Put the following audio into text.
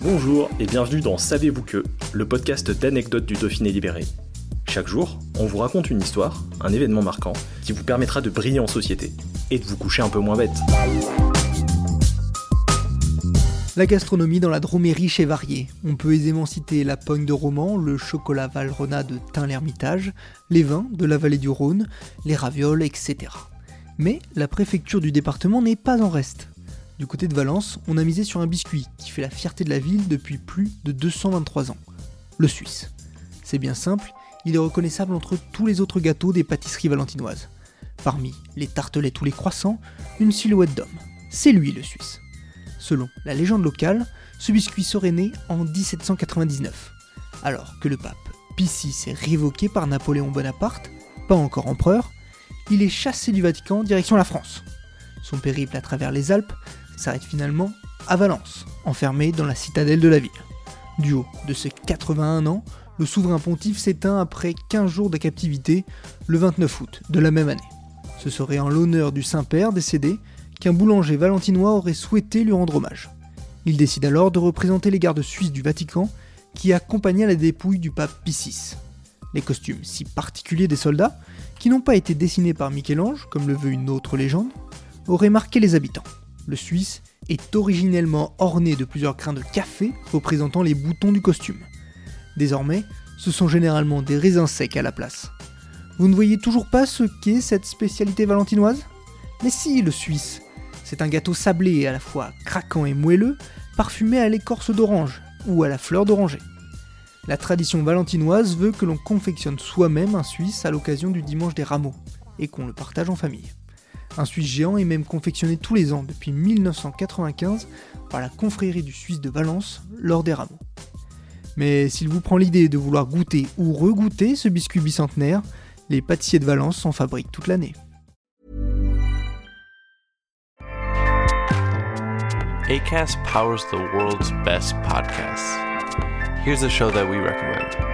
Bonjour et bienvenue dans Savez-vous que, le podcast d'anecdotes du Dauphiné libéré. Chaque jour, on vous raconte une histoire, un événement marquant, qui vous permettra de briller en société et de vous coucher un peu moins bête. La gastronomie dans la Drôme est riche et variée. On peut aisément citer la pogne de Romans, le chocolat Valrhona de Tain-l'Hermitage, les vins de la vallée du Rhône, les ravioles, etc. Mais la préfecture du département n'est pas en reste. Du côté de Valence, on a misé sur un biscuit qui fait la fierté de la ville depuis plus de 223 ans. Le Suisse. C'est bien simple, il est reconnaissable entre tous les autres gâteaux des pâtisseries valentinoises. Parmi les tartelettes ou les croissants, une silhouette d'homme. C'est lui le Suisse. Selon la légende locale, ce biscuit serait né en 1799, alors que le pape Pie VI est révoqué par Napoléon Bonaparte, pas encore empereur, il est chassé du Vatican direction la France. Son périple à travers les Alpes s'arrête finalement à Valence, enfermé dans la citadelle de la ville. Du haut de ses 81 ans, le souverain pontife s'éteint après 15 jours de captivité le 29 août de la même année. Ce serait en l'honneur du Saint-Père décédé qu'un boulanger valentinois aurait souhaité lui rendre hommage. Il décide alors de représenter les gardes suisses du Vatican qui accompagnaient la dépouille du pape Pie VI. Les costumes si particuliers des soldats, qui n'ont pas été dessinés par Michel-Ange, comme le veut une autre légende, auraient marqué les habitants. Le Suisse est originellement orné de plusieurs grains de café représentant les boutons du costume. Désormais, ce sont généralement des raisins secs à la place. Vous ne voyez toujours pas ce qu'est cette spécialité valentinoise? Mais si, le Suisse C'est un gâteau sablé à la fois craquant et moelleux, parfumé à l'écorce d'orange ou à la fleur d'oranger. La tradition valentinoise veut que l'on confectionne soi-même un Suisse à l'occasion du dimanche des rameaux et qu'on le partage en famille. Un Suisse géant est même confectionné tous les ans depuis 1995 par la confrérie du Suisse de Valence lors des rameaux. Mais s'il vous prend l'idée de vouloir goûter ou regoûter ce biscuit bicentenaire, les pâtissiers de Valence s'en fabriquent toute l'année. ACAST powers the world's best podcasts. Here's a show that we recommend.